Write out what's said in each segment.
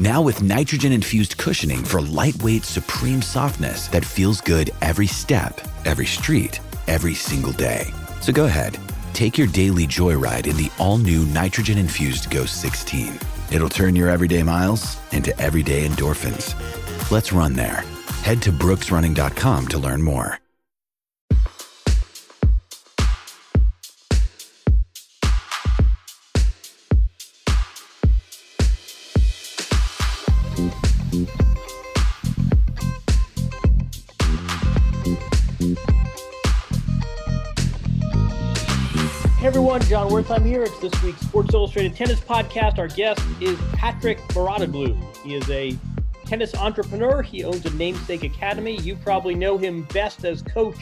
Now with nitrogen infused cushioning for lightweight, supreme softness that feels good every step, every street, every single day. So go ahead, take your daily joyride in the all new nitrogen infused Ghost 16. It'll turn your everyday miles into everyday endorphins. Let's run there. Head to brooksrunning.com to learn more. Everyone, Jon Wertheim here. It's this week's Sports Illustrated Tennis Podcast. Our guest is Patrick Mouratoglou. He is a tennis entrepreneur. He owns a namesake academy. You probably know him best as coach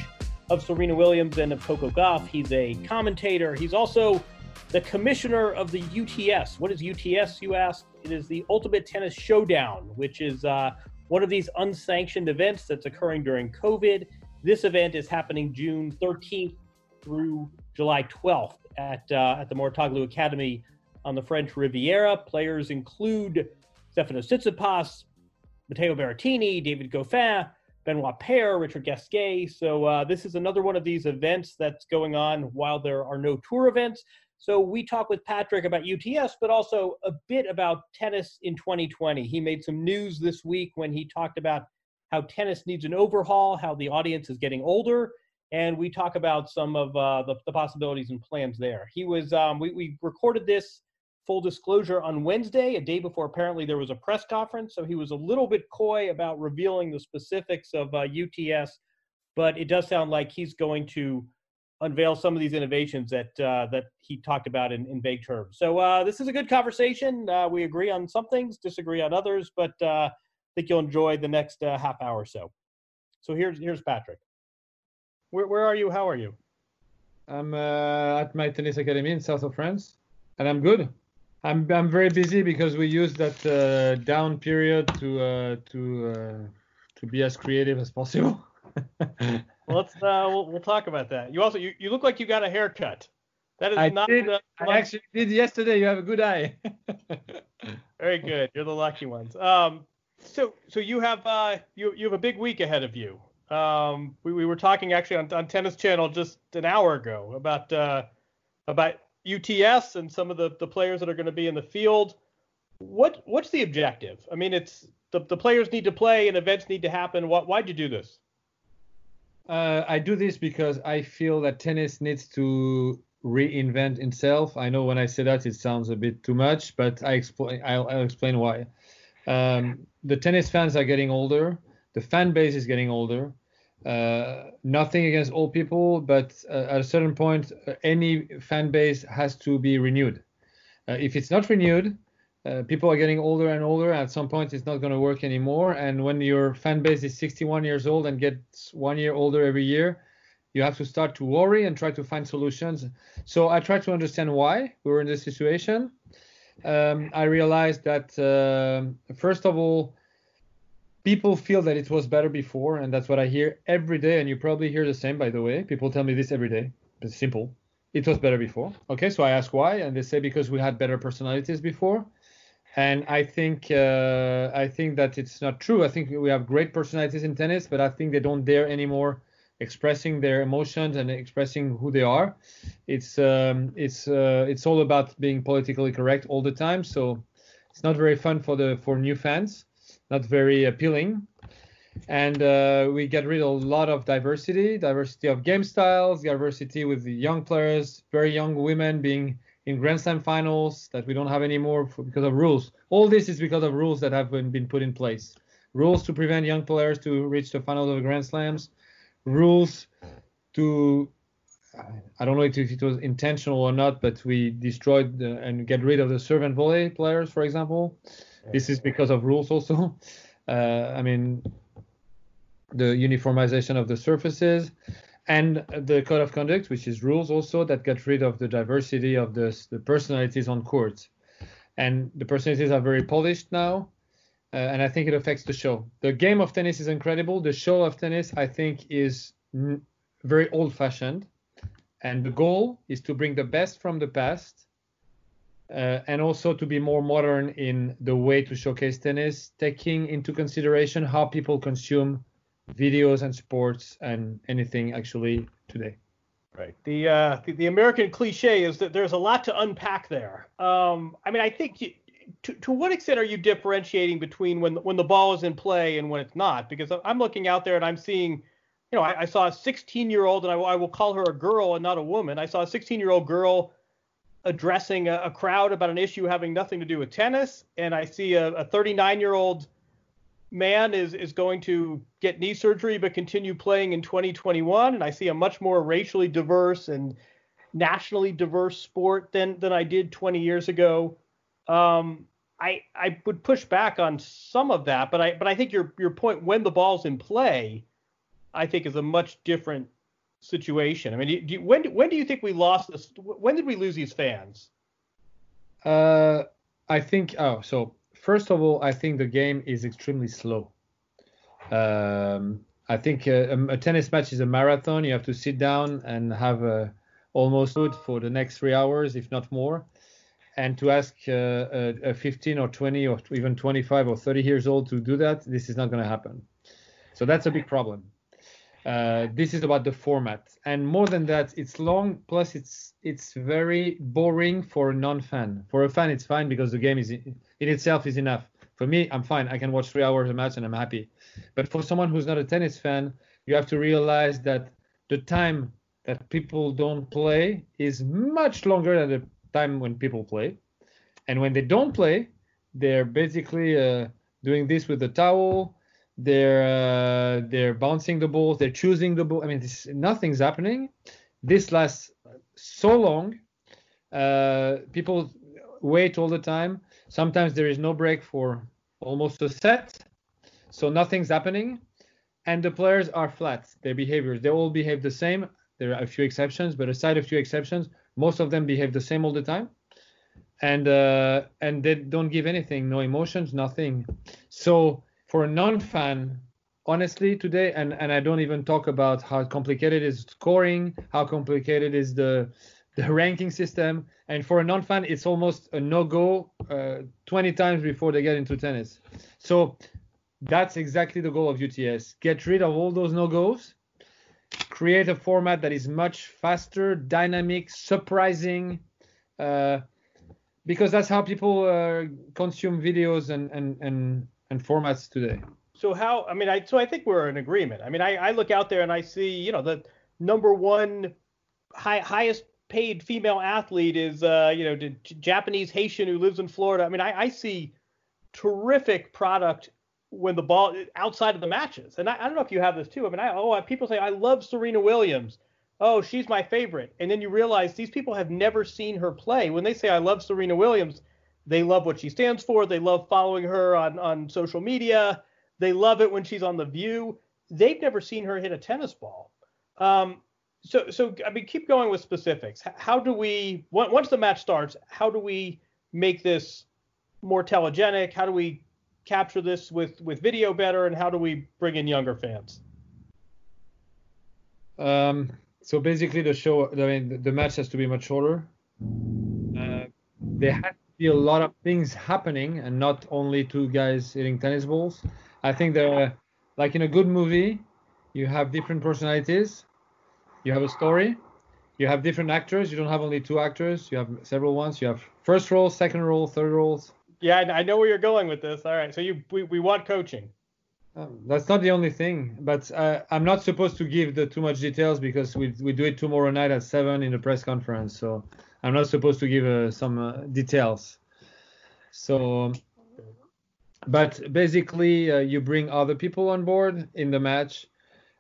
of Serena Williams and of Coco Gauff. He's a commentator. He's also the commissioner of the UTS. What is UTS, you ask? It is the Ultimate Tennis Showdown, which is uh, one of these unsanctioned events that's occurring during COVID. This event is happening June 13th through July 12th at uh, at the Mouratoglou Academy on the French Riviera. Players include Stefano Tsitsipas, Matteo Berrettini, David Goffin, Benoit Paire, Richard Gasquet. So uh, this is another one of these events that's going on while there are no tour events. So we talk with Patrick about UTS, but also a bit about tennis in 2020. He made some news this week when he talked about how tennis needs an overhaul, how the audience is getting older, and we talk about some of uh, the, the, possibilities and plans there. He was um, we, we recorded this full disclosure on Wednesday, a day before apparently there was a press conference, so he was a little bit coy about revealing the specifics of uh, UTS, but it does sound like he's going to unveil some of these innovations that uh, that he talked about in, in vague terms. So uh, this is a good conversation. Uh, we agree on some things, disagree on others, but uh, I think you'll enjoy the next uh, half hour or so. So here's here's Patrick. Where, where are you? How are you? I'm uh, at my tennis academy in south of France, and I'm good. I'm I'm very busy because we use that uh, down period to uh, to uh, to be as creative as possible. well, let's uh, we'll, we'll talk about that. You also you, you look like you got a haircut. That is I not. Did, I actually did yesterday. You have a good eye. very good. You're the lucky ones. Um, so so you have uh you you have a big week ahead of you. Um, we, we were talking actually on, on Tennis Channel just an hour ago about uh, about UTS and some of the, the players that are going to be in the field. What what's the objective? I mean, it's the, the players need to play and events need to happen. Why'd you do this? Uh, I do this because I feel that tennis needs to reinvent itself. I know when I say that it sounds a bit too much, but I explain. I'll, I'll explain why. Um, the tennis fans are getting older. The fan base is getting older. Uh, nothing against old people, but uh, at a certain point, uh, any fan base has to be renewed. Uh, if it's not renewed, uh, people are getting older and older. At some point, it's not going to work anymore. And when your fan base is 61 years old and gets one year older every year, you have to start to worry and try to find solutions. So I try to understand why we were in this situation. Um, I realized that um, first of all, people feel that it was better before, and that's what I hear every day. And you probably hear the same, by the way. People tell me this every day. It's simple. It was better before. Okay, so I ask why, and they say because we had better personalities before. And I think uh, I think that it's not true. I think we have great personalities in tennis, but I think they don't dare anymore expressing their emotions and expressing who they are. It's um, it's uh, it's all about being politically correct all the time. So it's not very fun for the for new fans, not very appealing. And uh, we get rid of a lot of diversity, diversity of game styles, diversity with the young players, very young women being in Grand Slam finals that we don't have anymore because of rules. All this is because of rules that have been, been put in place. Rules to prevent young players to reach the finals of the Grand Slams, rules to I don't know if it was intentional or not, but we destroyed the, and get rid of the serve and volley players, for example. This is because of rules also. Uh, I mean, the uniformization of the surfaces and the code of conduct, which is rules also that get rid of the diversity of the, the personalities on court. And the personalities are very polished now, uh, and I think it affects the show. The game of tennis is incredible. The show of tennis, I think, is n- very old-fashioned, and the goal is to bring the best from the past, uh, and also to be more modern in the way to showcase tennis, taking into consideration how people consume videos and sports and anything actually today. Right. The, uh, the, the American cliche is that there's a lot to unpack there. Um, I mean, I think you, to, to what extent are you differentiating between when when the ball is in play and when it's not? Because I'm looking out there and I'm seeing, you know, I, I saw a 16 year old, and I, I, will call her a girl and not a woman. I saw a 16 year old girl addressing a, a, crowd about an issue having nothing to do with tennis, and I see a 39 year old man is is going to get knee surgery but continue playing in 2021, and I see a much more racially diverse and nationally diverse sport than than I did 20 years ago. Um, I I would push back on some of that, but I but I think your your point when the ball's in play, I think is a much different situation. I mean, do you, when when do you think we lost this? When did we lose these fans? Uh, I think. Oh, so first of all, I think the game is extremely slow. Um, I think a, a, tennis match is a marathon. You have to sit down and have a, almost good for the next three hours, if not more and to ask uh, a, a 15 or 20 or even 25 or 30 years old to do that, this is not going to happen. So that's a big problem. Uh, this is about the format, and more than that, it's long. Plus, it's it's very boring for a non-fan. For a fan, it's fine because the game is in, itself is enough. For me, I'm fine. I can watch three hours a match and I'm happy. But for someone who's not a tennis fan, you have to realize that the time that people don't play is much longer than the time when people play. And when they don't play, they're basically uh, doing this with the towel. They're uh, they're bouncing the balls. They're choosing the ball. I mean, this, nothing's happening. This lasts so long. Uh, people wait all the time. Sometimes there is no break for almost a set, so nothing's happening. And the players are flat. Their behaviors, they all behave the same. There are a few exceptions, but aside a few exceptions, most of them behave the same all the time and uh, and they don't give anything no emotions nothing so for a non-fan honestly today and and i don't even talk about how complicated is scoring how complicated is the the ranking system. And for a non-fan it's almost a no-go uh, 20 times before they get into tennis. So that's exactly the goal of uts get rid of all those no-goes. Create a format that is much faster, dynamic, surprising, uh, because that's how people uh, consume videos and, and, and, and formats today. So how? I mean, I so I think we're in agreement. I mean, I, I look out there and I see, you know, the number one high, highest paid female athlete is, uh, you know, Japanese Haitian who lives in Florida. I mean, I, I see terrific product when the ball outside of the matches. And I, I, don't know if you have this too. I mean, I, oh, people say I love Serena Williams. Oh, she's my favorite. And then you realize these people have never seen her play. When they say I love Serena Williams, they love what she stands for. They love following her on on social media. They love it when she's on the View. They've never seen her hit a tennis ball. Um, so so I mean, keep going with specifics. How do we once the match starts? How do we make this more telegenic? How do we capture this with with video better, and how do we bring in younger fans? Um, so basically, the show, I mean, the match has to be much shorter. Uh, there has to be a lot of things happening, and not only two guys hitting tennis balls. I think there, like in a good movie, you have different personalities, you have a story, you have different actors. You don't have only two actors. You have several ones. You have first role, second role, third roles. Yeah, I know where you're going with this. All right, so you we, we want coaching. Um, that's not the only thing, but uh, I'm not supposed to give the too much details because we we do it tomorrow night at seven in the press conference. So I'm not supposed to give uh, some uh, details. So, but basically, uh, you bring other people on board in the match.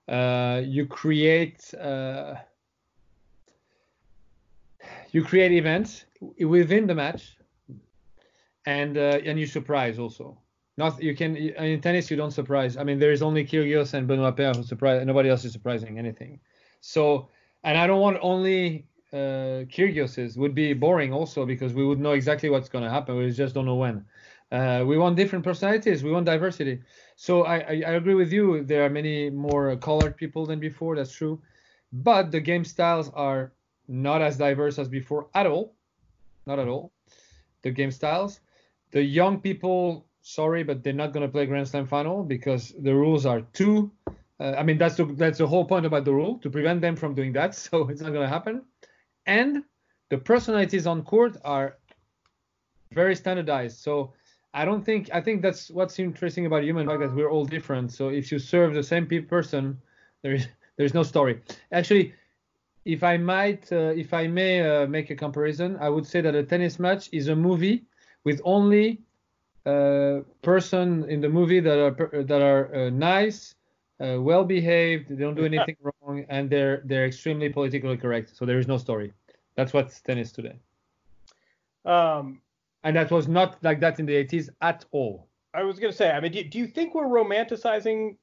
Uh, you create uh, you create events within the match, and and you surprise also. Not you can in tennis you don't surprise. I mean there is only Kyrgios and Benoit Paire who surprise. Nobody else is surprising anything. So and I don't want only uh, Kyrgios's would be boring also because we would know exactly what's going to happen. We just don't know when. Uh, we want different personalities. We want diversity. So I, I, I, agree with you. There are many more colored people than before. That's true. But the game styles are not as diverse as before at all. Not at all. The game styles. The young people sorry, but they're not going to play Grand Slam final because the rules are too. Uh, I mean, that's the, that's the whole point about the rule to prevent them from doing that. So it's not going to happen. And the personalities on court are very standardized. So I don't think I think that's what's interesting about human fact that we're all different. So if you serve the same person, there is there's no story. Actually, if I might, uh, if I may uh, make a comparison, I would say that a tennis match is a movie with only uh, person in the movie that are that are uh, nice, uh, well behaved, they don't do anything wrong, and they're they're extremely politically correct. So there is no story. That's what tennis today. Um, and that was not like that in the 80s at all. I was going to say, I mean, do, do you think we're romanticizing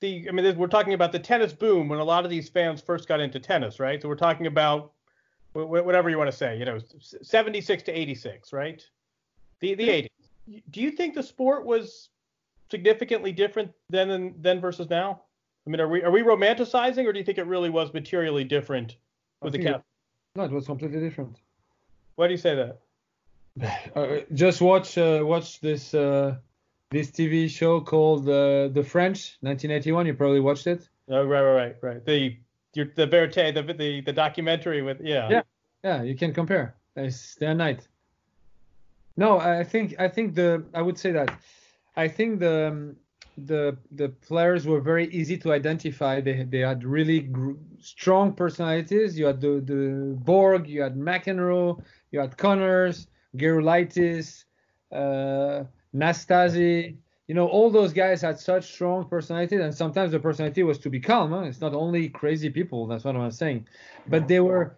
the? I mean, we're talking about the tennis boom when a lot of these fans first got into tennis, right? So we're talking about whatever you want to say, you know, 76 to 86, right? The the 80s do you think the sport was significantly different then then versus now? I mean, are we are we romanticizing, or do you think it really was materially different with the cap? No, it was completely different. Why do you say that? Uh, just watch uh, watch this uh, this TV show called uh, The French, 1981. You probably watched it. Oh right, right, right, right. The the Verite, the, the the documentary with yeah. Yeah, yeah. You can compare. It's day and night. No, I think I think the I would say that I think the um, the the players were very easy to identify. They they had really gr- strong personalities. You had the the Borg, you had McEnroe, you had Connors, Gerulaitis, uh, Nastase. You know, all those guys had such strong personalities, and sometimes the personality was to be calm. Huh? It's not only crazy people. That's what I'm saying, but they were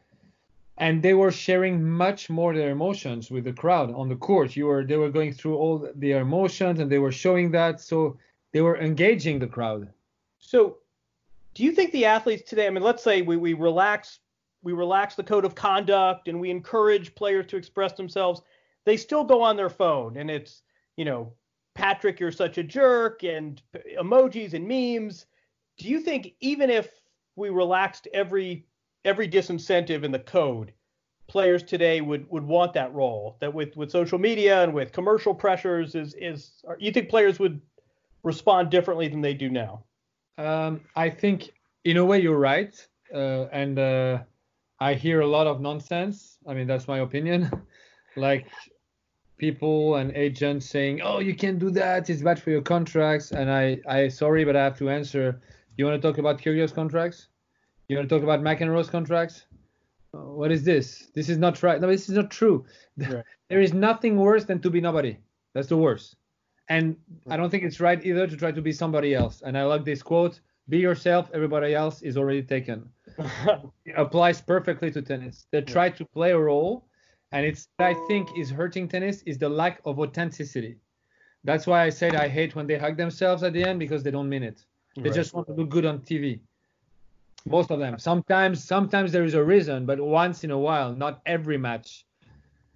and they were sharing much more their emotions with the crowd on the court. You were they were going through all their emotions and they were showing that, so they were engaging the crowd. So, do you think the athletes today? I mean, let's say we we relax we relax the code of conduct and we encourage players to express themselves. They still go on their phone and it's you know Patrick, you're such a jerk and emojis and memes. Do you think even if we relaxed every every disincentive in the code, players today would would want that role. That with with social media and with commercial pressures, is is you think players would respond differently than they do now? Um, I think in a way you're right, uh, and uh, I hear a lot of nonsense. I mean that's my opinion. like people and agents saying, "Oh, you can't do that. It's bad for your contracts." And I, I sorry, but I have to answer. You want to talk about Kyrgios contracts? You want to talk about McEnroe's contracts? What is this? This is not right. No, this is not true. Right. there is nothing worse than to be nobody. That's the worst. And I don't think it's right either to try to be somebody else. And I like this quote: "Be yourself. Everybody else is already taken." it applies perfectly to tennis. They try to play a role, and it's I think is hurting tennis is the lack of authenticity. That's why I said I hate when they hug themselves at the end because they don't mean it. They right. just want to look good on TV most of them. Sometimes, sometimes there is a reason, but once in a while, not every match.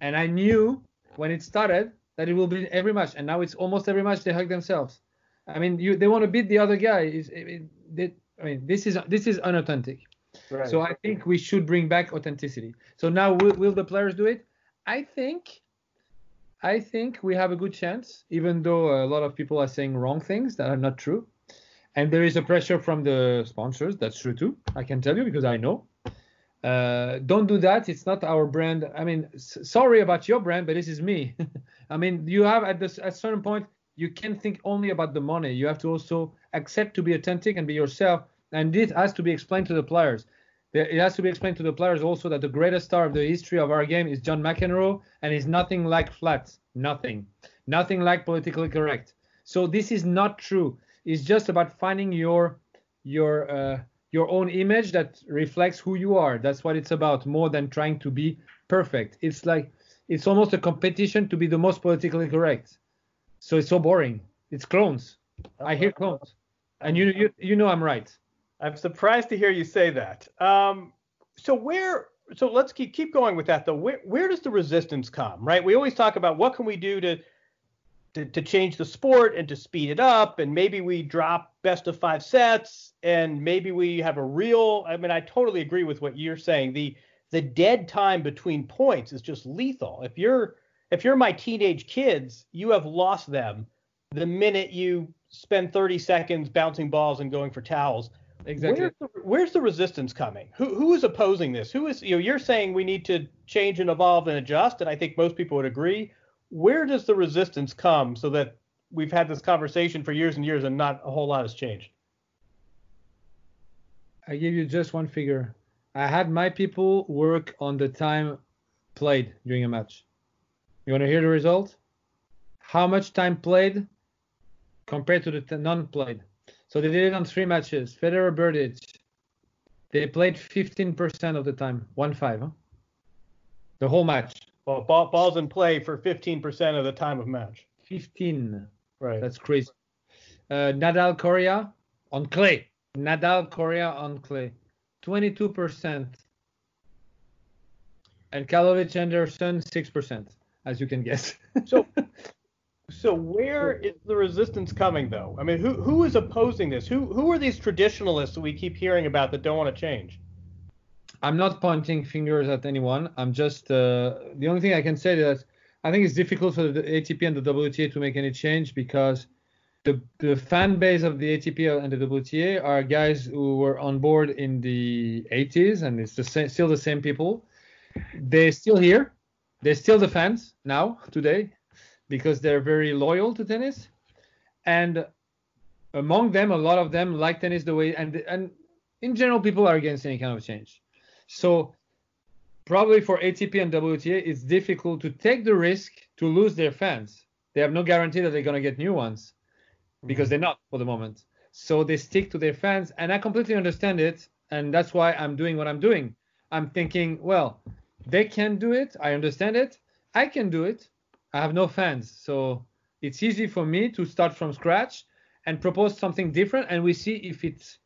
And I knew when it started that it will be every match, and now it's almost every match they hug themselves. I mean, you they want to beat the other guy. Is I mean, this is this is unauthentic. Right. So I think we should bring back authenticity. So now will, will the players do it? I think I think we have a good chance, even though a lot of people are saying wrong things that are not true. And there is a pressure from the sponsors. That's true too. I can tell you because I know. Uh, don't do that. It's not our brand. I mean, s- sorry about your brand, but this is me. I mean, you have at this at certain point you can't think only about the money. You have to also accept to be authentic and be yourself. And it has to be explained to the players. It has to be explained to the players also that the greatest star of the history of our game is John McEnroe, and he's nothing like flat. Nothing. Nothing like politically correct. So this is not true. It's just about finding your your uh, your own image that reflects who you are. That's what it's about, more than trying to be perfect. It's like it's almost a competition to be the most politically correct. So it's so boring. It's clones. I hear clones, and you you you know I'm right. I'm surprised to hear you say that. Um, so where? So let's keep keep going with that though. Where where does the resistance come? Right. We always talk about what can we do to to, to change the sport and to speed it up, and maybe we drop best of five sets, and maybe we have a real. I mean, I totally agree with what you're saying. The the dead time between points is just lethal. If you're if you're my teenage kids, you have lost them the minute you spend 30 seconds bouncing balls and going for towels. Exactly. Where's the, where's the resistance coming? Who who is opposing this? Who is you know you're saying we need to change and evolve and adjust, and I think most people would agree. Where does the resistance come so that we've had this conversation for years and years and not a whole lot has changed? I give you just one figure. I had my people work on the time played during a match. You want to hear the result? How much time played compared to the t- non-played? So they did it on three matches. Federer, Berdych. They played 15% of the time, one five, huh? the whole match. Well, ball, balls in play for 15% of the time of match. 15. Right. That's crazy. Uh, Nadal, Coria on clay. Nadal, Coria on clay, 22%. And Karlovic, Anderson, 6%, as you can guess. So, so where is the resistance coming, though? I mean, who who is opposing this? Who who are these traditionalists that we keep hearing about that don't want to change? I'm not pointing fingers at anyone. I'm just uh, the only thing I can say is that I think it's difficult for the ATP and the WTA to make any change because the the fan base of the ATP and the WTA are guys who were on board in the 80s and it's the same, still the same people. They're still here. They're still the fans now today because they're very loyal to tennis and among them a lot of them like tennis the way and and in general people are against any kind of change so probably for ATP and WTA, it's difficult to take the risk to lose their fans. They have no guarantee that they're going to get new ones because mm-hmm. they're not for the moment. So they stick to their fans, and I completely understand it, and that's why I'm doing what I'm doing. I'm thinking, well, they can do it. I understand it. I can do it. I have no fans, so it's easy for me to start from scratch and propose something different, and we see if it's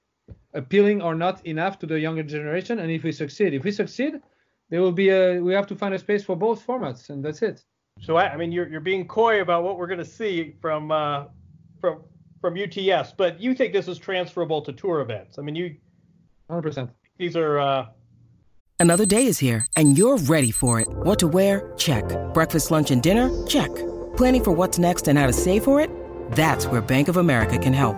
appealing or not enough to the younger generation and if we succeed if we succeed there will be a we have to find a space for both formats and that's it So I, I mean, you're you're being coy about what we're going to see from uh, from from UTS, but you think this is transferable to tour events? I mean, you 100% these are uh, Another day is here, and you're ready for it. What to wear? Check. Breakfast, lunch, and dinner? Check. Planning for what's next and how to save for it? That's where Bank of America can help.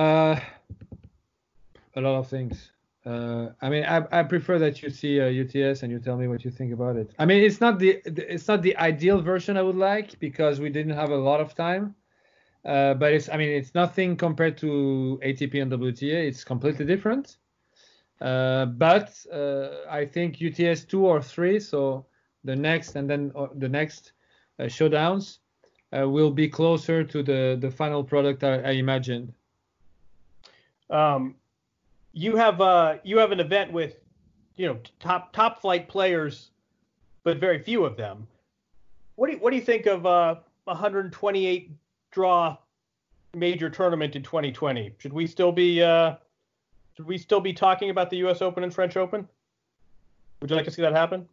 Uh a lot of things. Uh i mean i, I prefer that you see uh, uts and you tell me what you think about it. I mean it's not the it's not the ideal version i would like because we didn't have a lot of time. Uh, but it's i mean it's nothing compared to atp and wta it's completely different. Uh, but uh, i think uts 2 or 3 so the next and then uh, the next uh, showdowns uh, will be closer to the the final product i, I imagined Um, you have uh, you have an event with you know top top flight players, but very few of them. What do you, what do you think of uh, 128 draw major tournament in 2020. Should we still be uh, should we still be talking about the U.S. Open and French Open? Would you like to see that happen?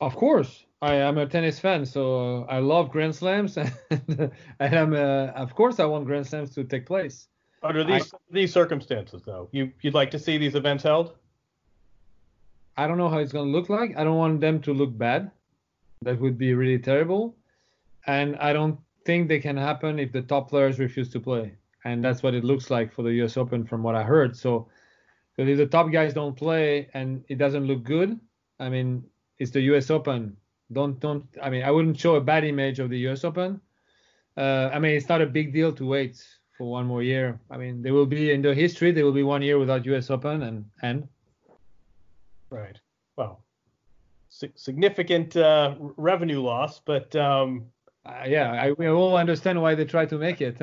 Of course, I am a tennis fan, so uh, I love Grand Slams, and, and I'm uh, of course I want Grand Slams to take place. Under these I, these circumstances, though, you you'd like to see these events held? I don't know how it's going to look like. I don't want them to look bad. That would be really terrible. And I don't think they can happen if the top players refuse to play. And that's what it looks like for the US Open from what I heard. So if the top guys don't play and it doesn't look good, I mean, it's the US Open. Don't don't I mean I wouldn't show a bad image of the US Open. Uh, I mean it's not a big deal to wait for one more year. I mean there will be in the history there will be one year without US Open and and right. Well, significant uh, revenue loss, but um, uh, yeah, I, we all understand why they try to make it.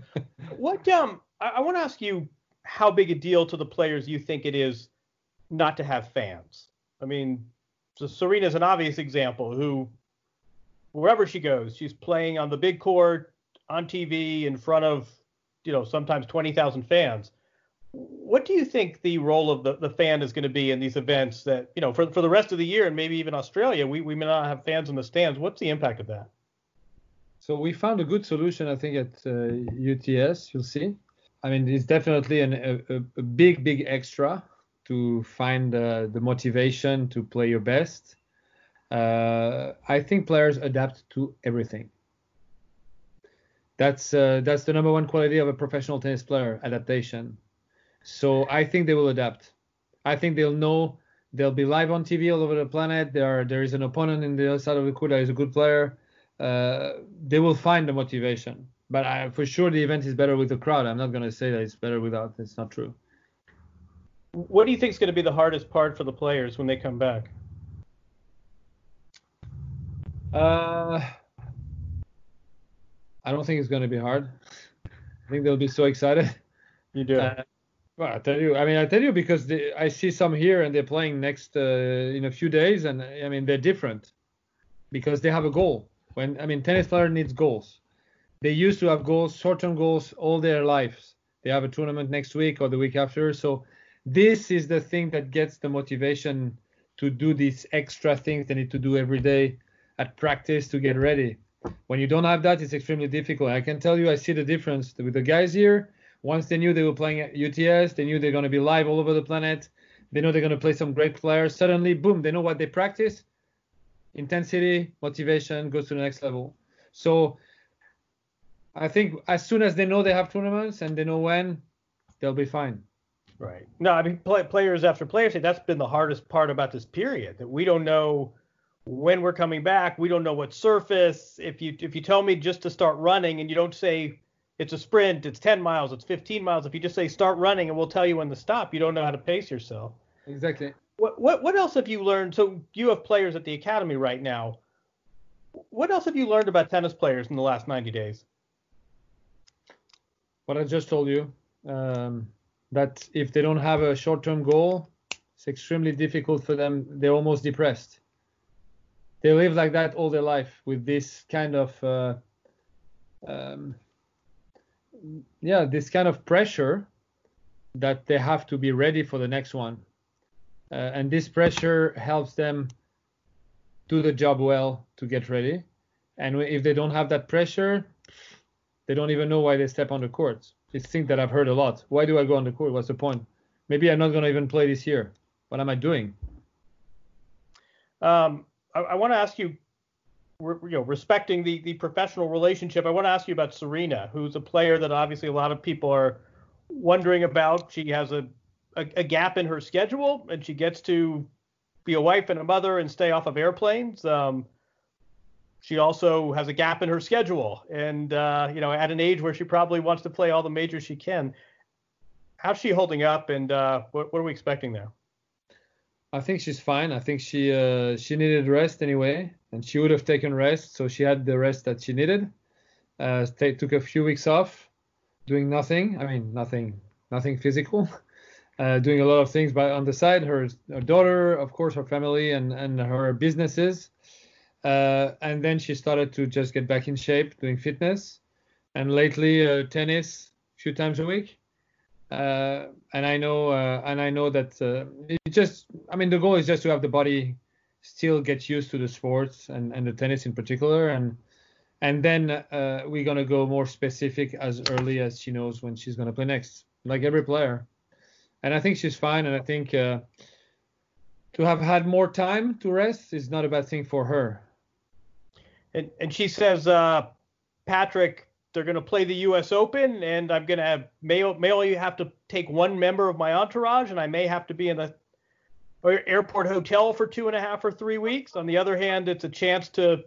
what um, I, I want to ask you how big a deal to the players you think it is not to have fans. I mean, so is an obvious example who, wherever she goes, she's playing on the big court, on TV, in front of, you know, sometimes 20,000 fans. What do you think the role of the, the fan is going to be in these events that, you know, for, for the rest of the year and maybe even Australia, we, we may not have fans in the stands. What's the impact of that? So we found a good solution, I think, at uh, UTS. You'll see. I mean, it's definitely an, a, a, big, big extra to find uh, the motivation to play your best. Uh, I think players adapt to everything. That's uh, that's the number one quality of a professional tennis player: adaptation. So I think they will adapt. I think they'll know they'll be live on TV all over the planet. There there is an opponent in the other side of the court that is a good player uh, they will find the motivation. But I, for sure, the event is better with the crowd. I'm not going to say that it's better without. It's not true. What do you think is going to be the hardest part for the players when they come back? Uh, I don't think it's going to be hard. I think they'll be so excited. You do. Uh, well, I tell you, I mean, I tell you because they, I see some here and they're playing next uh, in a few days, and I mean they're different because they have a goal. When I mean, tennis player needs goals. They used to have goals, short-term goals, all their lives. They have a tournament next week or the week after. So this is the thing that gets the motivation to do these extra things they need to do every day at practice to get ready. When you don't have that, it's extremely difficult. I can tell you, I see the difference with the guys here. Once they knew they were playing at UTS, they knew they're going to be live all over the planet. They know they're going to play some great players. Suddenly, boom, they know what they practice intensity, motivation goes to the next level. So I think as soon as they know they have tournaments and they know when, they'll be fine. Right. No, I mean play, players after players that's been the hardest part about this period that we don't know when we're coming back. We don't know what surface. If you if you tell me just to start running and you don't say it's a sprint, it's 10 miles, it's 15 miles. If you just say start running and we'll tell you when to stop, you don't know how to pace yourself. Exactly. What, what what else have you learned? So you have players at the academy right now. What else have you learned about tennis players in the last 90 days? What I just told you, um, that if they don't have a short-term goal, it's extremely difficult for them. They're almost depressed. They live like that all their life with this kind of, uh, um, yeah, this kind of pressure that they have to be ready for the next one uh, and this pressure helps them do the job well to get ready. And if they don't have that pressure, they don't even know why they step on the court. It's thing that I've heard a lot. Why do I go on the court? What's the point? Maybe I'm not going to even play this year. What am I doing? Um, I, I want to ask you, you know, respecting the the professional relationship. I want to ask you about Serena, who's a player that obviously a lot of people are wondering about. She has a a, a, gap in her schedule and she gets to be a wife and a mother and stay off of airplanes. Um, she also has a gap in her schedule and uh, you know at an age where she probably wants to play all the majors she can. How's she holding up and uh, what, what, are we expecting there? I think she's fine. I think she uh, she needed rest anyway, and she would have taken rest, so she had the rest that she needed. Uh, took a few weeks off, doing nothing. I mean, nothing, nothing physical. uh, doing a lot of things but on the side. Her, her daughter, of course, her family and and her businesses. Uh, and then she started to just get back in shape, doing fitness. and lately uh, tennis a few times a week. Uh, and I know, uh, and I know that uh, it just, I mean, the goal is just to have the body still get used to the sports and, and the tennis in particular, and and then uh, we're gonna go more specific as early as she knows when she's gonna play next, like every player. And I think she's fine, and I think uh, to have had more time to rest is not a bad thing for her. And and she says, uh, Patrick, they're going to play the U.S. Open, and I'm going to have may may only have to take one member of my entourage, and I may have to be in a airport hotel for two and a half or three weeks. On the other hand, it's a chance to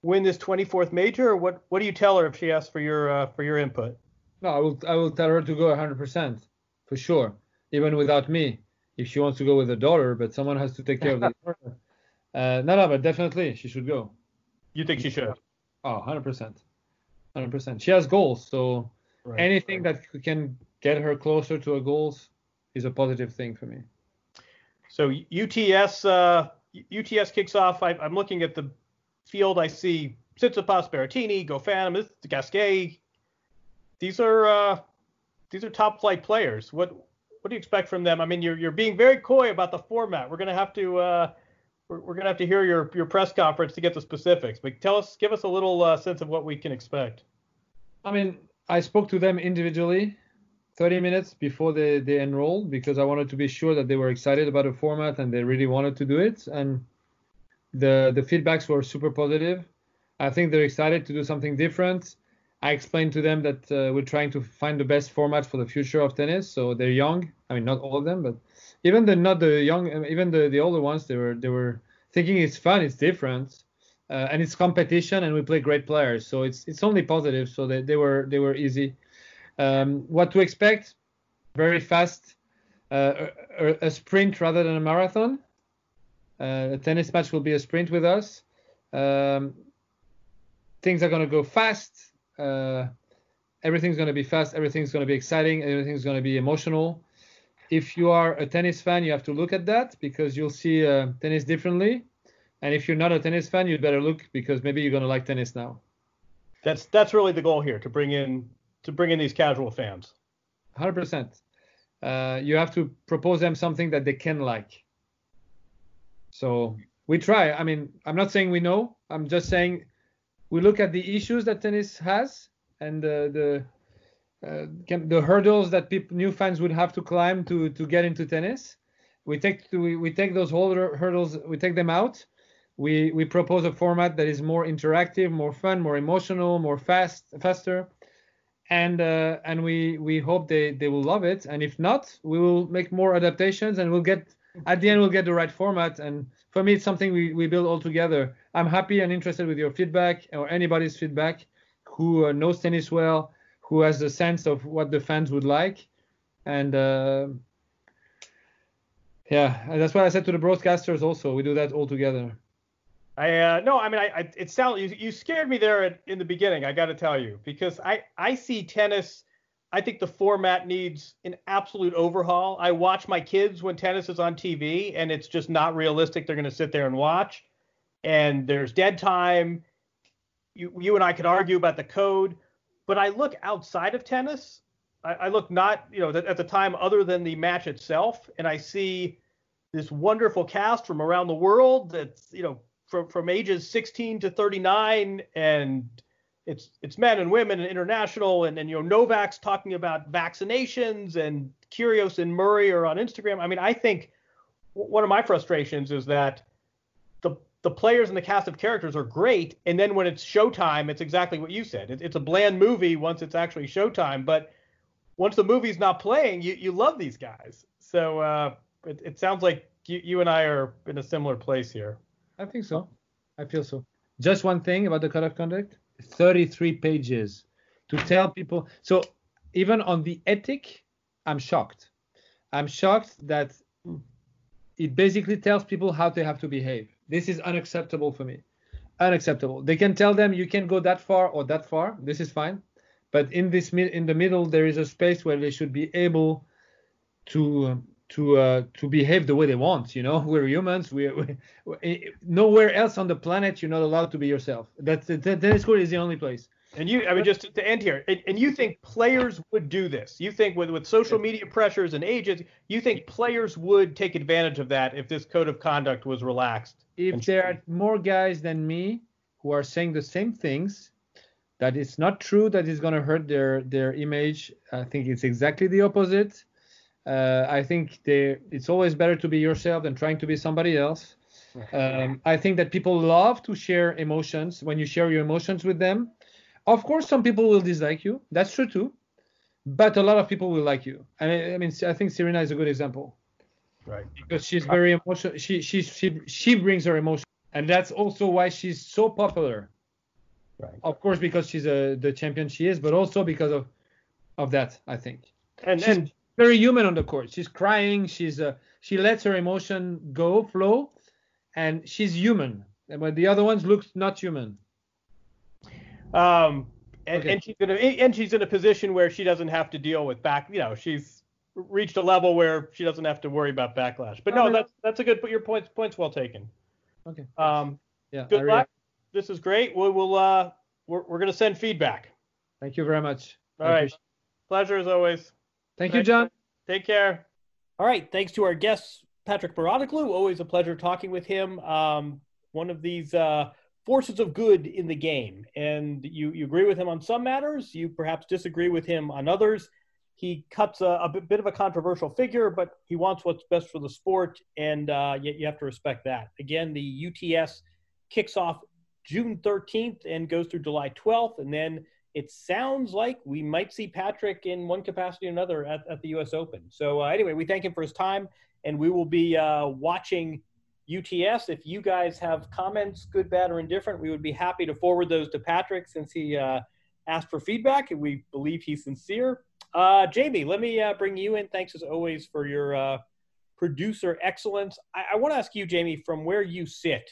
win this 24th major. What what do you tell her if she asks for your uh, for your input? No, I will I will tell her to go 100% for sure, even without me. If she wants to go with her daughter, but someone has to take care of the daughter. Uh, no, no, but definitely she should go. You think she should? Oh, 100%. 100%. She has goals, so right, anything that can get her closer to her goals is a positive thing for me. So UTS uh, UTS kicks off. I, am looking at the field. I see Tsitsipas, Berrettini, Goffin, Gasquet. These are uh, these are top flight players. What what do you expect from them? I mean, you're you're being very coy about the format. We're gonna have to uh, we're, we're gonna have to hear your your press conference to get the specifics. But tell us, give us a little uh, sense of what we can expect. I mean, I spoke to them individually 30 minutes before they, they enrolled because I wanted to be sure that they were excited about the format and they really wanted to do it. And the the feedbacks were super positive. I think they're excited to do something different. I explained to them that uh, we're trying to find the best format for the future of tennis. So they're young. I mean, not all of them, but even the not the young, even the, the older ones, they were they were thinking it's fun, it's different, uh, and it's competition, and we play great players. So it's it's only positive. So they, they were they were easy. Um, what to expect? Very fast, uh, a, a, sprint rather than a marathon. Uh, a tennis match will be a sprint with us. Um, things are going to go fast. Uh, everything's going to be fast. Everything's going to be exciting. Everything's going to be emotional. If you are a tennis fan, you have to look at that because you'll see uh, tennis differently. And if you're not a tennis fan, you'd better look because maybe you're going to like tennis now. That's that's really the goal here to bring in to bring in these casual fans. 100%. Uh, you have to propose them something that they can like. So we try. I mean, I'm not saying we know. I'm just saying we look at the issues that tennis has and uh, the uh, the hurdles that people, new fans would have to climb to to get into tennis. We take we, we take those hurdles, we take them out. We we propose a format that is more interactive, more fun, more emotional, more fast, faster, and uh, and we we hope they they will love it. And if not, we will make more adaptations, and we'll get at the end we'll get the right format. And for me, it's something we we build all together. I'm happy and interested with your feedback or anybody's feedback who uh, knows tennis well, who has a sense of what the fans would like, and. Uh, yeah, that's what I said to the broadcasters. Also, we do that all together. I uh, no, I mean, I, I it sounded you, you scared me there in the beginning. I got to tell you because I I see tennis. I think the format needs an absolute overhaul. I watch my kids when tennis is on TV, and it's just not realistic. They're going to sit there and watch, and there's dead time. You you and I could argue about the code, but I look outside of tennis. I, I look not you know at the time other than the match itself, and I see this wonderful cast from around the world that's you know from from ages 16 to 39 and it's it's men and women and international and, and you know Novak's talking about vaccinations and Kyrgios and Murray are on Instagram. I mean, I think one of my frustrations is that the players and the cast of characters are great, and then when it's showtime, it's exactly what you said. It, it's a bland movie once it's actually showtime, but once the movie's not playing, you you love these guys. So uh, it, it sounds like you, you and I are in a similar place here. I think so. I feel so. Just one thing about the code of conduct 33 pages to tell people. So even on the ethic, I'm shocked. I'm shocked that it basically tells people how they have to behave. This is unacceptable for me. Unacceptable. They can tell them you can go that far or that far. This is fine. But in this in the middle, there is a space where they should be able to to uh, to behave the way they want. You know, we're humans. We, we nowhere else on the planet you're not allowed to be yourself. That's the, tennis court is the only place. And you, I mean, just to end here, and, and, you think players would do this? You think with with social media pressures and agents, you think players would take advantage of that if this code of conduct was relaxed? If there are more guys than me who are saying the same things, that it's not true that it's going to hurt their their image. I think it's exactly the opposite. Uh, I think they, it's always better to be yourself than trying to be somebody else. Um, I think that people love to share emotions when you share your emotions with them of course, some people will dislike you. That's true too. But a lot of people will like you. And I, I mean, I think Serena is a good example. Right. Because she's very emotional. She she she she brings her emotion, and that's also why she's so popular. Right. Of course, because she's a the champion she is, but also because of of that, I think. And she's and very human on the court. She's crying. She's uh, she lets her emotion go flow, and she's human. And when the other ones look not human. Um, and, okay. and she's in a and she's in a position where she doesn't have to deal with back. You know, she's reached a level where she doesn't have to worry about backlash. But no, that's that's a good. But your points points well taken. Okay. Um. Yeah. Good luck. This is great. We will. Uh. We're we're gonna send feedback. Thank you very much. All right. Pleasure as always. Thank you, Jon. Take care. All right. Thanks to our guests, Patrick Mouratoglou. Always a pleasure talking with him. Um. One of these. Uh forces of good in the game. And you, you agree with him on some matters, you perhaps disagree with him on others. He cuts a, a bit of a controversial figure, but he wants what's best for the sport, and uh, you, you have to respect that. Again, the UTS kicks off June 13th and goes through July 12th, and then it sounds like we might see Patrick in one capacity or another at, at the U.S. Open. So, uh, anyway, we thank him for his time, and we will be uh, watching UTS. If you guys have comments, good, bad, or indifferent, we would be happy to forward those to Patrick since he uh, asked for feedback and we believe he's sincere. Uh, Jamie, let me uh, bring you in. Thanks as always for your uh, producer excellence. I, I want to ask you, Jamie, from where you sit.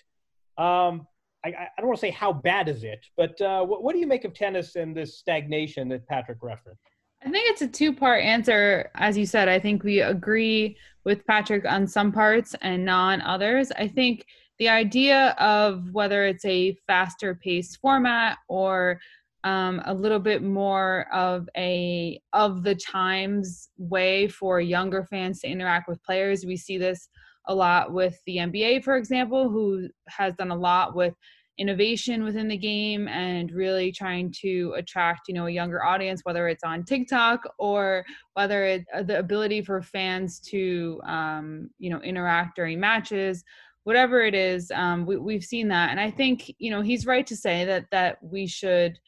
Um, I, I, don't want to say how bad is it, but uh, what, what do you make of tennis and this stagnation that Patrick referenced? I think it's a two part answer. As you said, I think we agree with Patrick on some parts and not on others. I think the idea of whether it's a faster paced format or um, a little bit more of a of the times way for younger fans to interact with players. We see this a lot with the NBA, for example, who has done a lot with innovation within the game and really trying to attract you know a younger audience whether it's on tiktok or whether it's uh, the ability for fans to um, you know interact during matches whatever it is um, we, we've seen that. And i think you know he's right to say that that we should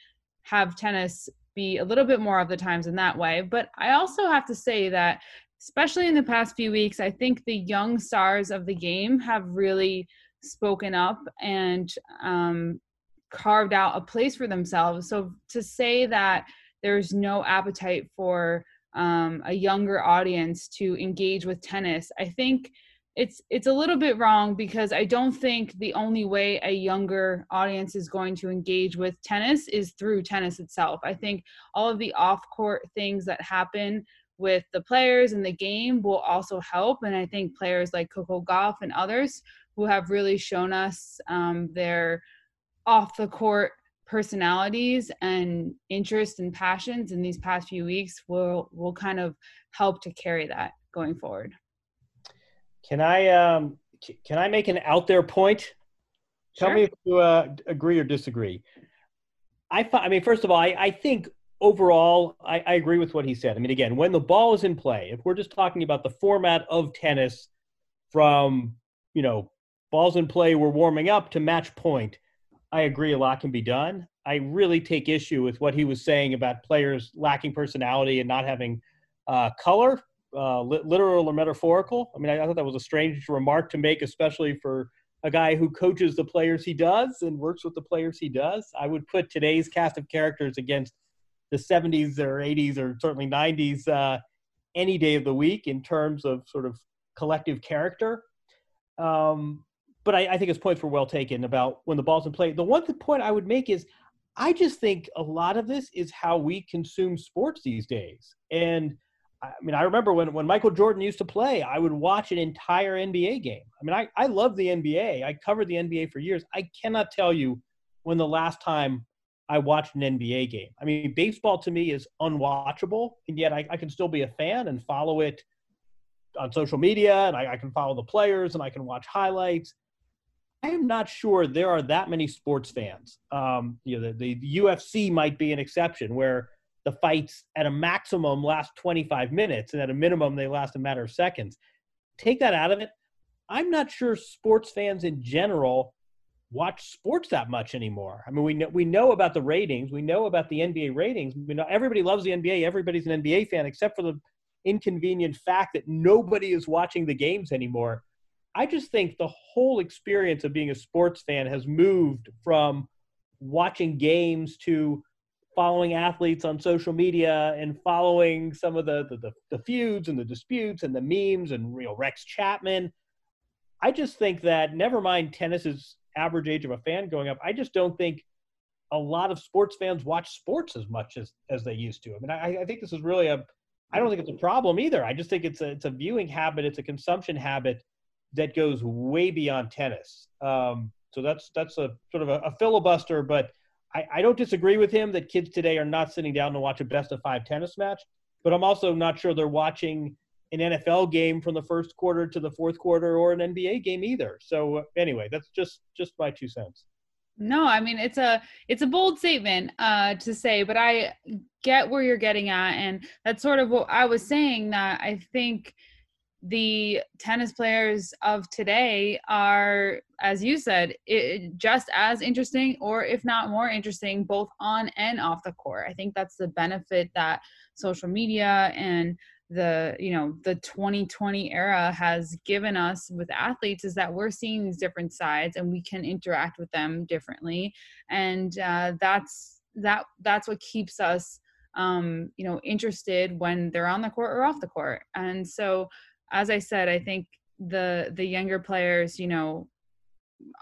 have tennis be a little bit more of the times in that way. But i also have to say that especially in the past few weeks i think the young stars of the game have really spoken up and um, carved out a place for themselves. So to say that there's no appetite for um, a younger audience to engage with tennis, I think it's it's a little bit wrong because I don't think the only way a younger audience is going to engage with tennis is through tennis itself. I think all of the off-court things that happen with the players and the game will also help. And I think players like Coco Gauff and others who have really shown us um, their off the court personalities and interests and passions in these past few weeks will will kind of help to carry that going forward. Can I um, can I make an out there point? Tell sure. me if you uh, agree or disagree. I I mean, first of all, I, I think overall, I, I agree with what he said. I mean, again, when the ball is in play, if we're just talking about the format of tennis from you know balls in play, we're warming up to match point. I agree a lot can be done. I really take issue with what he was saying about players lacking personality and not having uh, color, uh, literal or metaphorical. I mean, I, I thought that was a strange remark to make, especially for a guy who coaches the players he does and works with the players he does. I would put today's cast of characters against the 70s or 80s or certainly 90s uh, any day of the week in terms of sort of collective character. Um, but I, I think his points were well taken about when the ball's in play. The one point I would make is I just think a lot of this is how we consume sports these days. And I mean, I remember when, when Michael Jordan used to play, I would watch an entire NBA game. I mean, I, I love the NBA. I covered the NBA for years. I cannot tell you when the last time I watched an NBA game. I mean, baseball to me is unwatchable, and yet I, I can still be a fan and follow it on social media, and I, I can follow the players and I can watch highlights. I am not sure there are that many sports fans. Um, you know, the, the UFC might be an exception where the fights at a maximum last 25 minutes and at a minimum they last a matter of seconds. Take that out of it. I'm not sure sports fans in general watch sports that much anymore. I mean, we know we know about the ratings, we know about the NBA ratings. We know everybody loves the NBA. Everybody's an NBA fan, except for the inconvenient fact that nobody is watching the games anymore. I just think the whole experience of being a sports fan has moved from watching games to following athletes on social media and following some of the, the, the, feuds and the disputes and the memes and you know, Rex Chapman. I just think that never mind tennis's average age of a fan going up, I just don't think a lot of sports fans watch sports as much as, as they used to. I mean, I, I think this is really a, I don't think it's a problem either. I just think it's a, it's a viewing habit. It's a consumption habit that goes way beyond tennis. Um, so that's that's a sort of a, a filibuster, but I, I, don't disagree with him that kids today are not sitting down to watch a best of five tennis match. But I'm also not sure they're watching an NFL game from the first quarter to the fourth quarter or an NBA game either. So anyway, that's just just my two cents. No, I mean it's a it's a bold statement uh, to say, but I get where you're getting at, and that's sort of what I was saying. That I think the tennis players of today are, as you said, it, just as interesting, or if not more interesting, both on and off the court. I think that's the benefit that social media and the you know the 2020 era has given us with athletes is that we're seeing these different sides and we can interact with them differently and uh, that's that that's what keeps us um, you know interested when they're on the court or off the court and so as i said i think the the younger players you know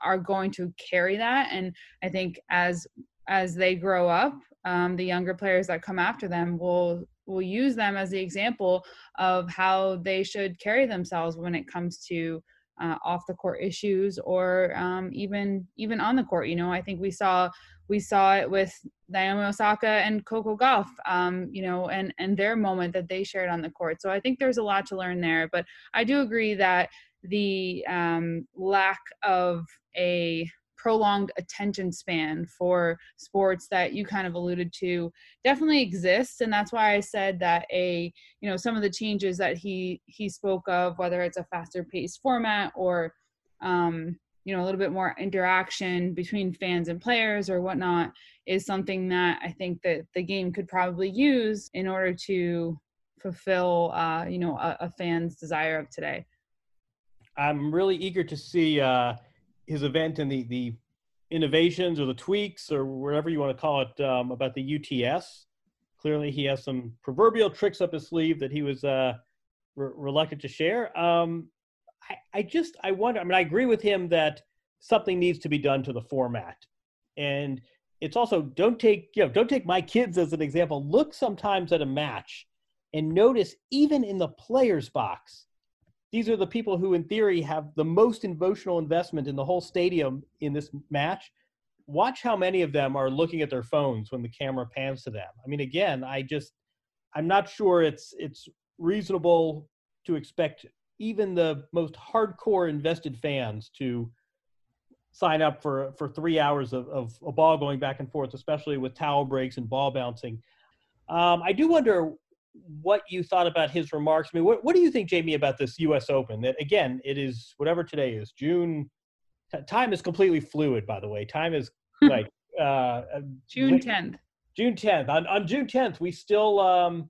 are going to carry that. And i think as as they grow up um, the younger players that come after them will will use them as the example of how they should carry themselves when it comes to uh, off the court issues or um, even even on the court. You know, I think we saw we saw it with Naomi Osaka and Coco Gauff, um, you know, and and their moment that they shared on the court. So I think there's a lot to learn there. But I do agree that the um, lack of a prolonged attention span for sports that you kind of alluded to definitely exists and that's why i said that a you know some of the changes that he he spoke of whether it's a faster paced format or um you know a little bit more interaction between fans and players or whatnot is something that i think that the game could probably use in order to fulfill uh you know a, a fan's desire of today. I'm really eager to see uh his event and the the innovations or the tweaks or whatever you want to call it um, about the UTS. Clearly, he has some proverbial tricks up his sleeve that he was uh, re- reluctant to share. Um, I, I just I wonder. I mean, I agree with him that something needs to be done to the format, and it's also don't take you know don't take my kids as an example. Look sometimes at a match and notice even in the players box these are the people who, in theory, have the most emotional investment in the whole stadium in this match. Watch how many of them are looking at their phones when the camera pans to them. I mean, again, I just, I'm not sure it's it's reasonable to expect even the most hardcore invested fans to sign up for for three hours of, of a ball going back and forth, especially with towel breaks and ball bouncing. Um, I do wonder what you thought about his remarks. I mean, what, what do you think, Jamie, about this U.S. Open? That again, it is whatever today is. June. T- time is completely fluid, by the way. Time is like uh, uh June tenth. June tenth. On on June tenth, we still um,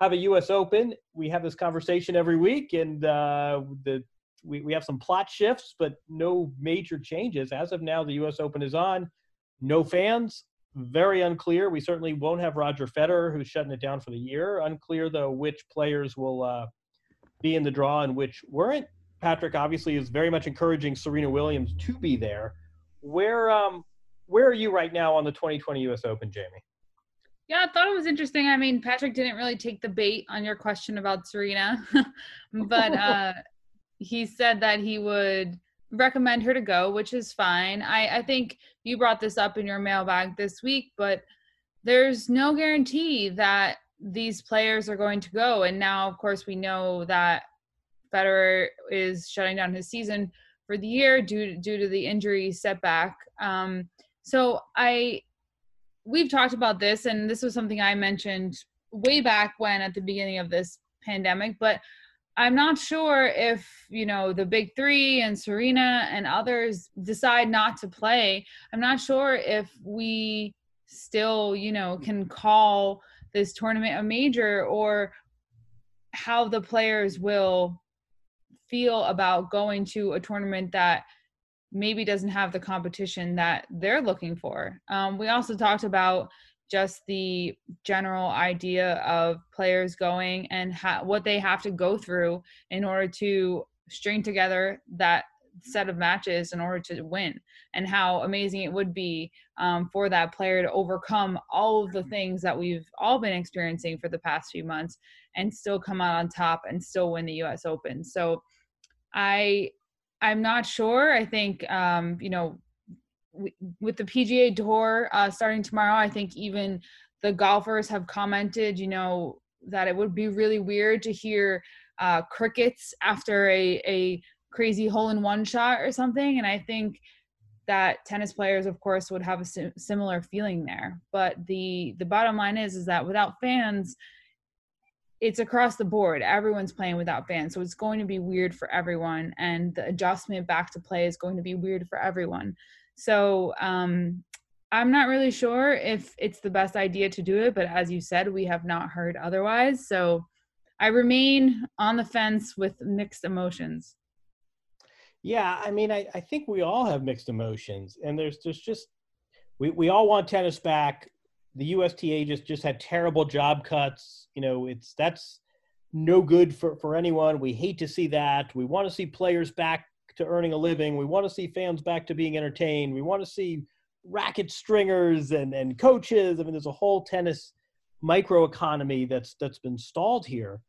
have a U.S. Open. We have this conversation every week, and uh, the we, we have some plot shifts, but no major changes. As of now, the U.S. Open is on. No fans very unclear. We certainly won't have Roger Federer, who's shutting it down for the year. Unclear, though, which players will uh, be in the draw and which weren't. Patrick obviously is very much encouraging Serena Williams to be there. Where um, where are you right now on the 2020 U.S. Open, Jamie? Yeah, I thought it was interesting. I mean, Patrick didn't really take the bait on your question about Serena, but uh, he said that he would recommend her to go, which is fine. I, I think you brought this up in your mailbag this week, but there's no guarantee that these players are going to go. And now, of course, we know that Federer is shutting down his season for the year due to, due to the injury setback. Um, so I we've talked about this, and this was something I mentioned way back when at the beginning of this pandemic, but I'm not sure if, you know, the big three and Serena and others decide not to play. I'm not sure if we still, you know, can call this tournament a major or how the players will feel about going to a tournament that maybe doesn't have the competition that they're looking for. Um, we also talked about just the general idea of players going and ha- what they have to go through in order to string together that set of matches in order to win and how amazing it would be um, for that player to overcome all of the things that we've all been experiencing for the past few months and still come out on top and still win the us open. So i i'm not sure. I think um, you know with the PGA Tour uh, starting tomorrow, I think even the golfers have commented, you know, that it would be really weird to hear uh, crickets after a, a crazy hole in one shot or something. And I think that tennis players, of course, would have a sim- similar feeling there. But the the bottom line is, is that without fans, it's across the board. Everyone's playing without fans, so it's going to be weird for everyone, and the adjustment back to play is going to be weird for everyone. So um, I'm not really sure if it's the best idea to do it, but as you said, we have not heard otherwise. So I remain on the fence with mixed emotions. Yeah, I mean, I, I think we all have mixed emotions, and there's there's just we, we all want tennis back. The USTA just just had terrible job cuts. You know, it's that's no good for for anyone. We hate to see that. We want to see players back to earning a living. We want to see fans back to being entertained. We want to see racket stringers and, and coaches. I mean, there's a whole tennis microeconomy that's that's been stalled here.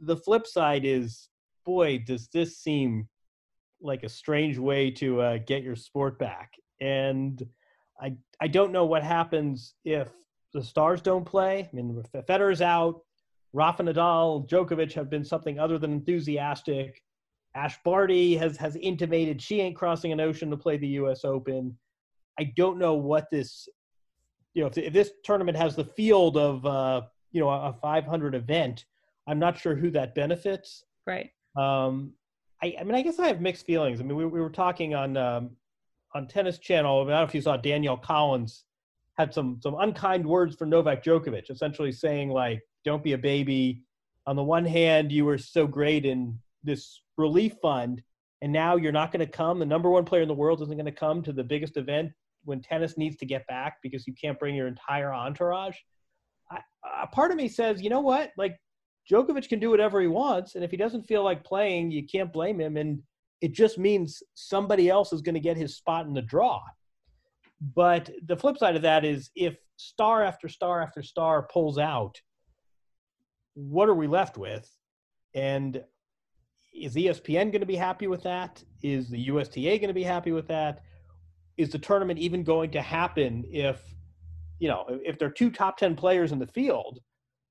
The flip side is, boy, does this seem like a strange way to uh, get your sport back. And I I don't know what happens if the stars don't play. I mean, Federer's out. Rafa Nadal, Djokovic have been something other than enthusiastic. Ash Barty has has intimated she ain't crossing an ocean to play the U.S. Open. I don't know what this, you know, if, if this tournament has the field of, uh, you know, a 500 event, I'm not sure who that benefits. Right. Um, I, I mean, I guess I have mixed feelings. I mean, we, we were talking on um, on Tennis Channel. I, mean, I don't know if you saw Danielle Collins had some some unkind words for Novak Djokovic, essentially saying like, "Don't be a baby." On the one hand, you were so great in this relief fund, and now you're not going to come. The number one player in the world isn't going to come to the biggest event when tennis needs to get back because you can't bring your entire entourage. I, a part of me says, you know what? Like Djokovic can do whatever he wants, and if he doesn't feel like playing, you can't blame him. And it just means somebody else is going to get his spot in the draw. But the flip side of that is if star after star after star pulls out, what are we left with? And is ESPN going to be happy with that? Is the USTA going to be happy with that? Is the tournament even going to happen if, you know, if there are two top 10 players in the field,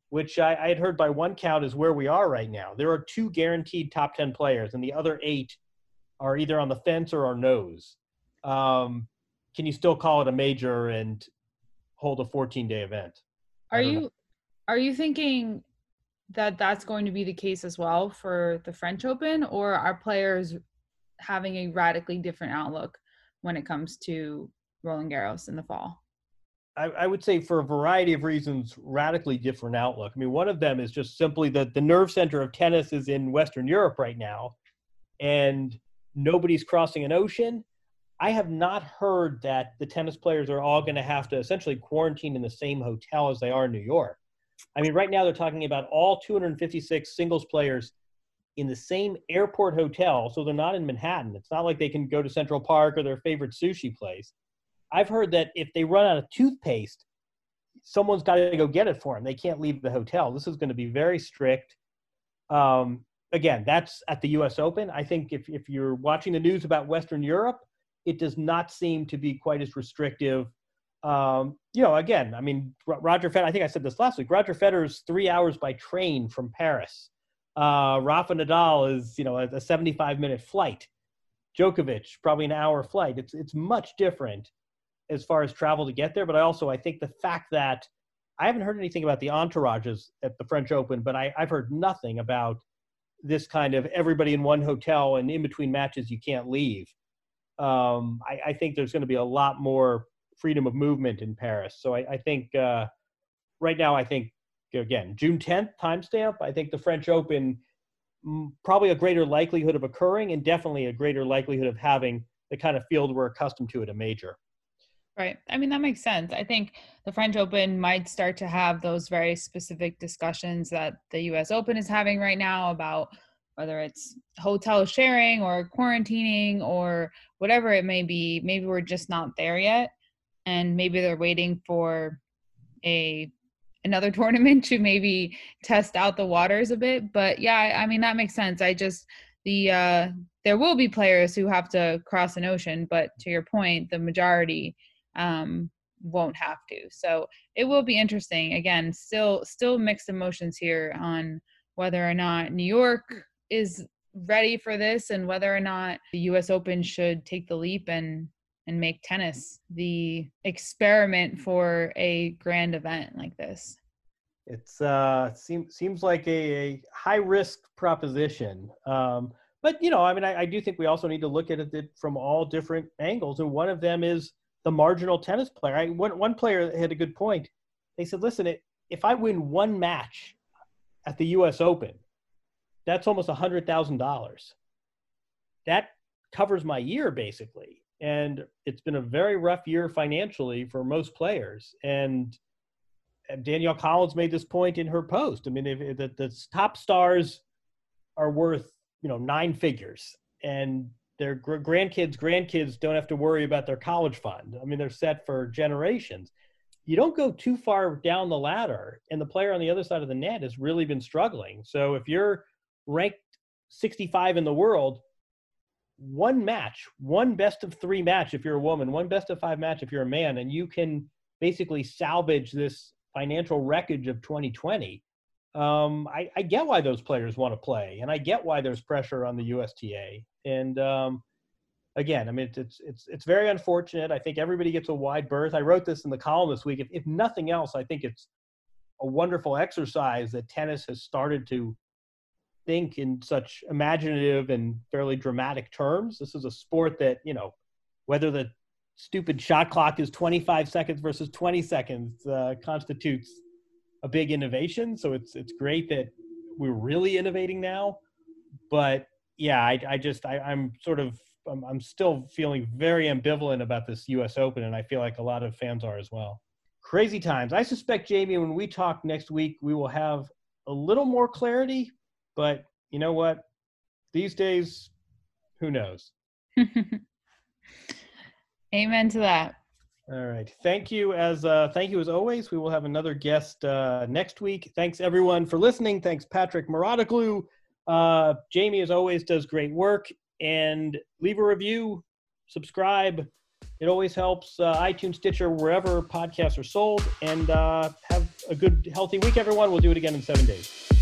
which I, I had heard by one count is where we are right now. There are two guaranteed top 10 players, and the other eight are either on the fence or are nose. Um, can you still call it a major and hold a 14 day event? Are you know. are you thinking that that's going to be the case as well for the French Open, or are players having a radically different outlook when it comes to Roland Garros in the fall? I, I, would say for a variety of reasons, radically different outlook. I mean, one of them is just simply that the nerve center of tennis is in Western Europe right now, and nobody's crossing an ocean. I have not heard that the tennis players are all going to have to essentially quarantine in the same hotel as they are in New York. I mean, right now they're talking about all 256 singles players in the same airport hotel, so they're not in Manhattan. It's not like they can go to Central Park or their favorite sushi place. I've heard that if they run out of toothpaste, someone's got to go get it for them. They can't leave the hotel. This is going to be very strict. Um, again, that's at the U.S. Open. I think if if you're watching the news about Western Europe, it does not seem to be quite as restrictive. Um, you know, again, I mean, Roger Federer. I think I said this last week. Roger Federer's three hours by train from Paris. Uh, Rafa Nadal is, you know, a, a 75 minute flight. Djokovic probably an hour flight. It's it's much different as far as travel to get there. But I also I think the fact that I haven't heard anything about the entourages at the French Open, but I, I've heard nothing about this kind of everybody in one hotel and in between matches you can't leave. Um, I, I, think there's going to be a lot more freedom of movement in Paris. So I, I think uh, right now I think again June 10th timestamp. I think the French Open probably a greater likelihood of occurring and definitely a greater likelihood of having the kind of field we're accustomed to at a major. Right. I mean, that makes sense. I think the French Open might start to have those very specific discussions that the US Open is having right now about whether it's hotel sharing or quarantining or whatever it may be. Maybe we're just not there yet. And maybe they're waiting for a another tournament to maybe test out the waters a bit. But yeah, I, I mean that makes sense. I just the uh there will be players who have to cross an ocean, but to your point, the majority um, won't have to. So it will be interesting. Again, still still mixed emotions here on whether or not New York is ready for this and whether or not the US Open should take the leap and and make tennis the experiment for a grand event like this. It's uh seems seems like a, a high risk proposition. Um, but you know, I mean, I, I do think we also need to look at it from all different angles, and one of them is the marginal tennis player. I, one, one player had a good point. They said, listen, it, if I win one match at the U.S. Open, that's almost a $100,000. That covers my year, basically. And it's been a very rough year financially for most players. And Danielle Collins made this point in her post. I mean, if, the, the top stars are worth, you know, nine figures and their grandkids grandkids don't have to worry about their college fund i mean they're set for generations you don't go too far down the ladder and the player on the other side of the net has really been struggling so if you're ranked 65 in the world one match one best of three match if you're a woman one best of five match if you're a man and you can basically salvage this financial wreckage of 2020 um, I, I, get why those players want to play, and I get why there's pressure on the USTA. And um, again, I mean, it's it's it's very unfortunate. I think everybody gets a wide berth. I wrote this in the column this week. If, if nothing else, I think it's a wonderful exercise that tennis has started to think in such imaginative and fairly dramatic terms. This is a sport that you know, whether the stupid shot clock is 25 seconds versus 20 seconds uh, constitutes a big innovation. So it's it's great that we're really innovating now. But yeah, I, I just I, I'm sort of I'm, I'm still feeling very ambivalent about this U.S. Open, and I feel like a lot of fans are as well. Crazy times. I suspect Jamie, when we talk next week, we will have a little more clarity. But you know what? These days, who knows? Amen to that. All right. Thank you as uh, thank you as always. We will have another guest uh, next week. Thanks everyone for listening. Thanks Patrick Mouratoglou. Uh, Jamie as always does great work and leave a review, subscribe. It always helps. Uh, iTunes, Stitcher, wherever podcasts are sold. And uh, have a good, healthy week, everyone. We'll do it again in seven days.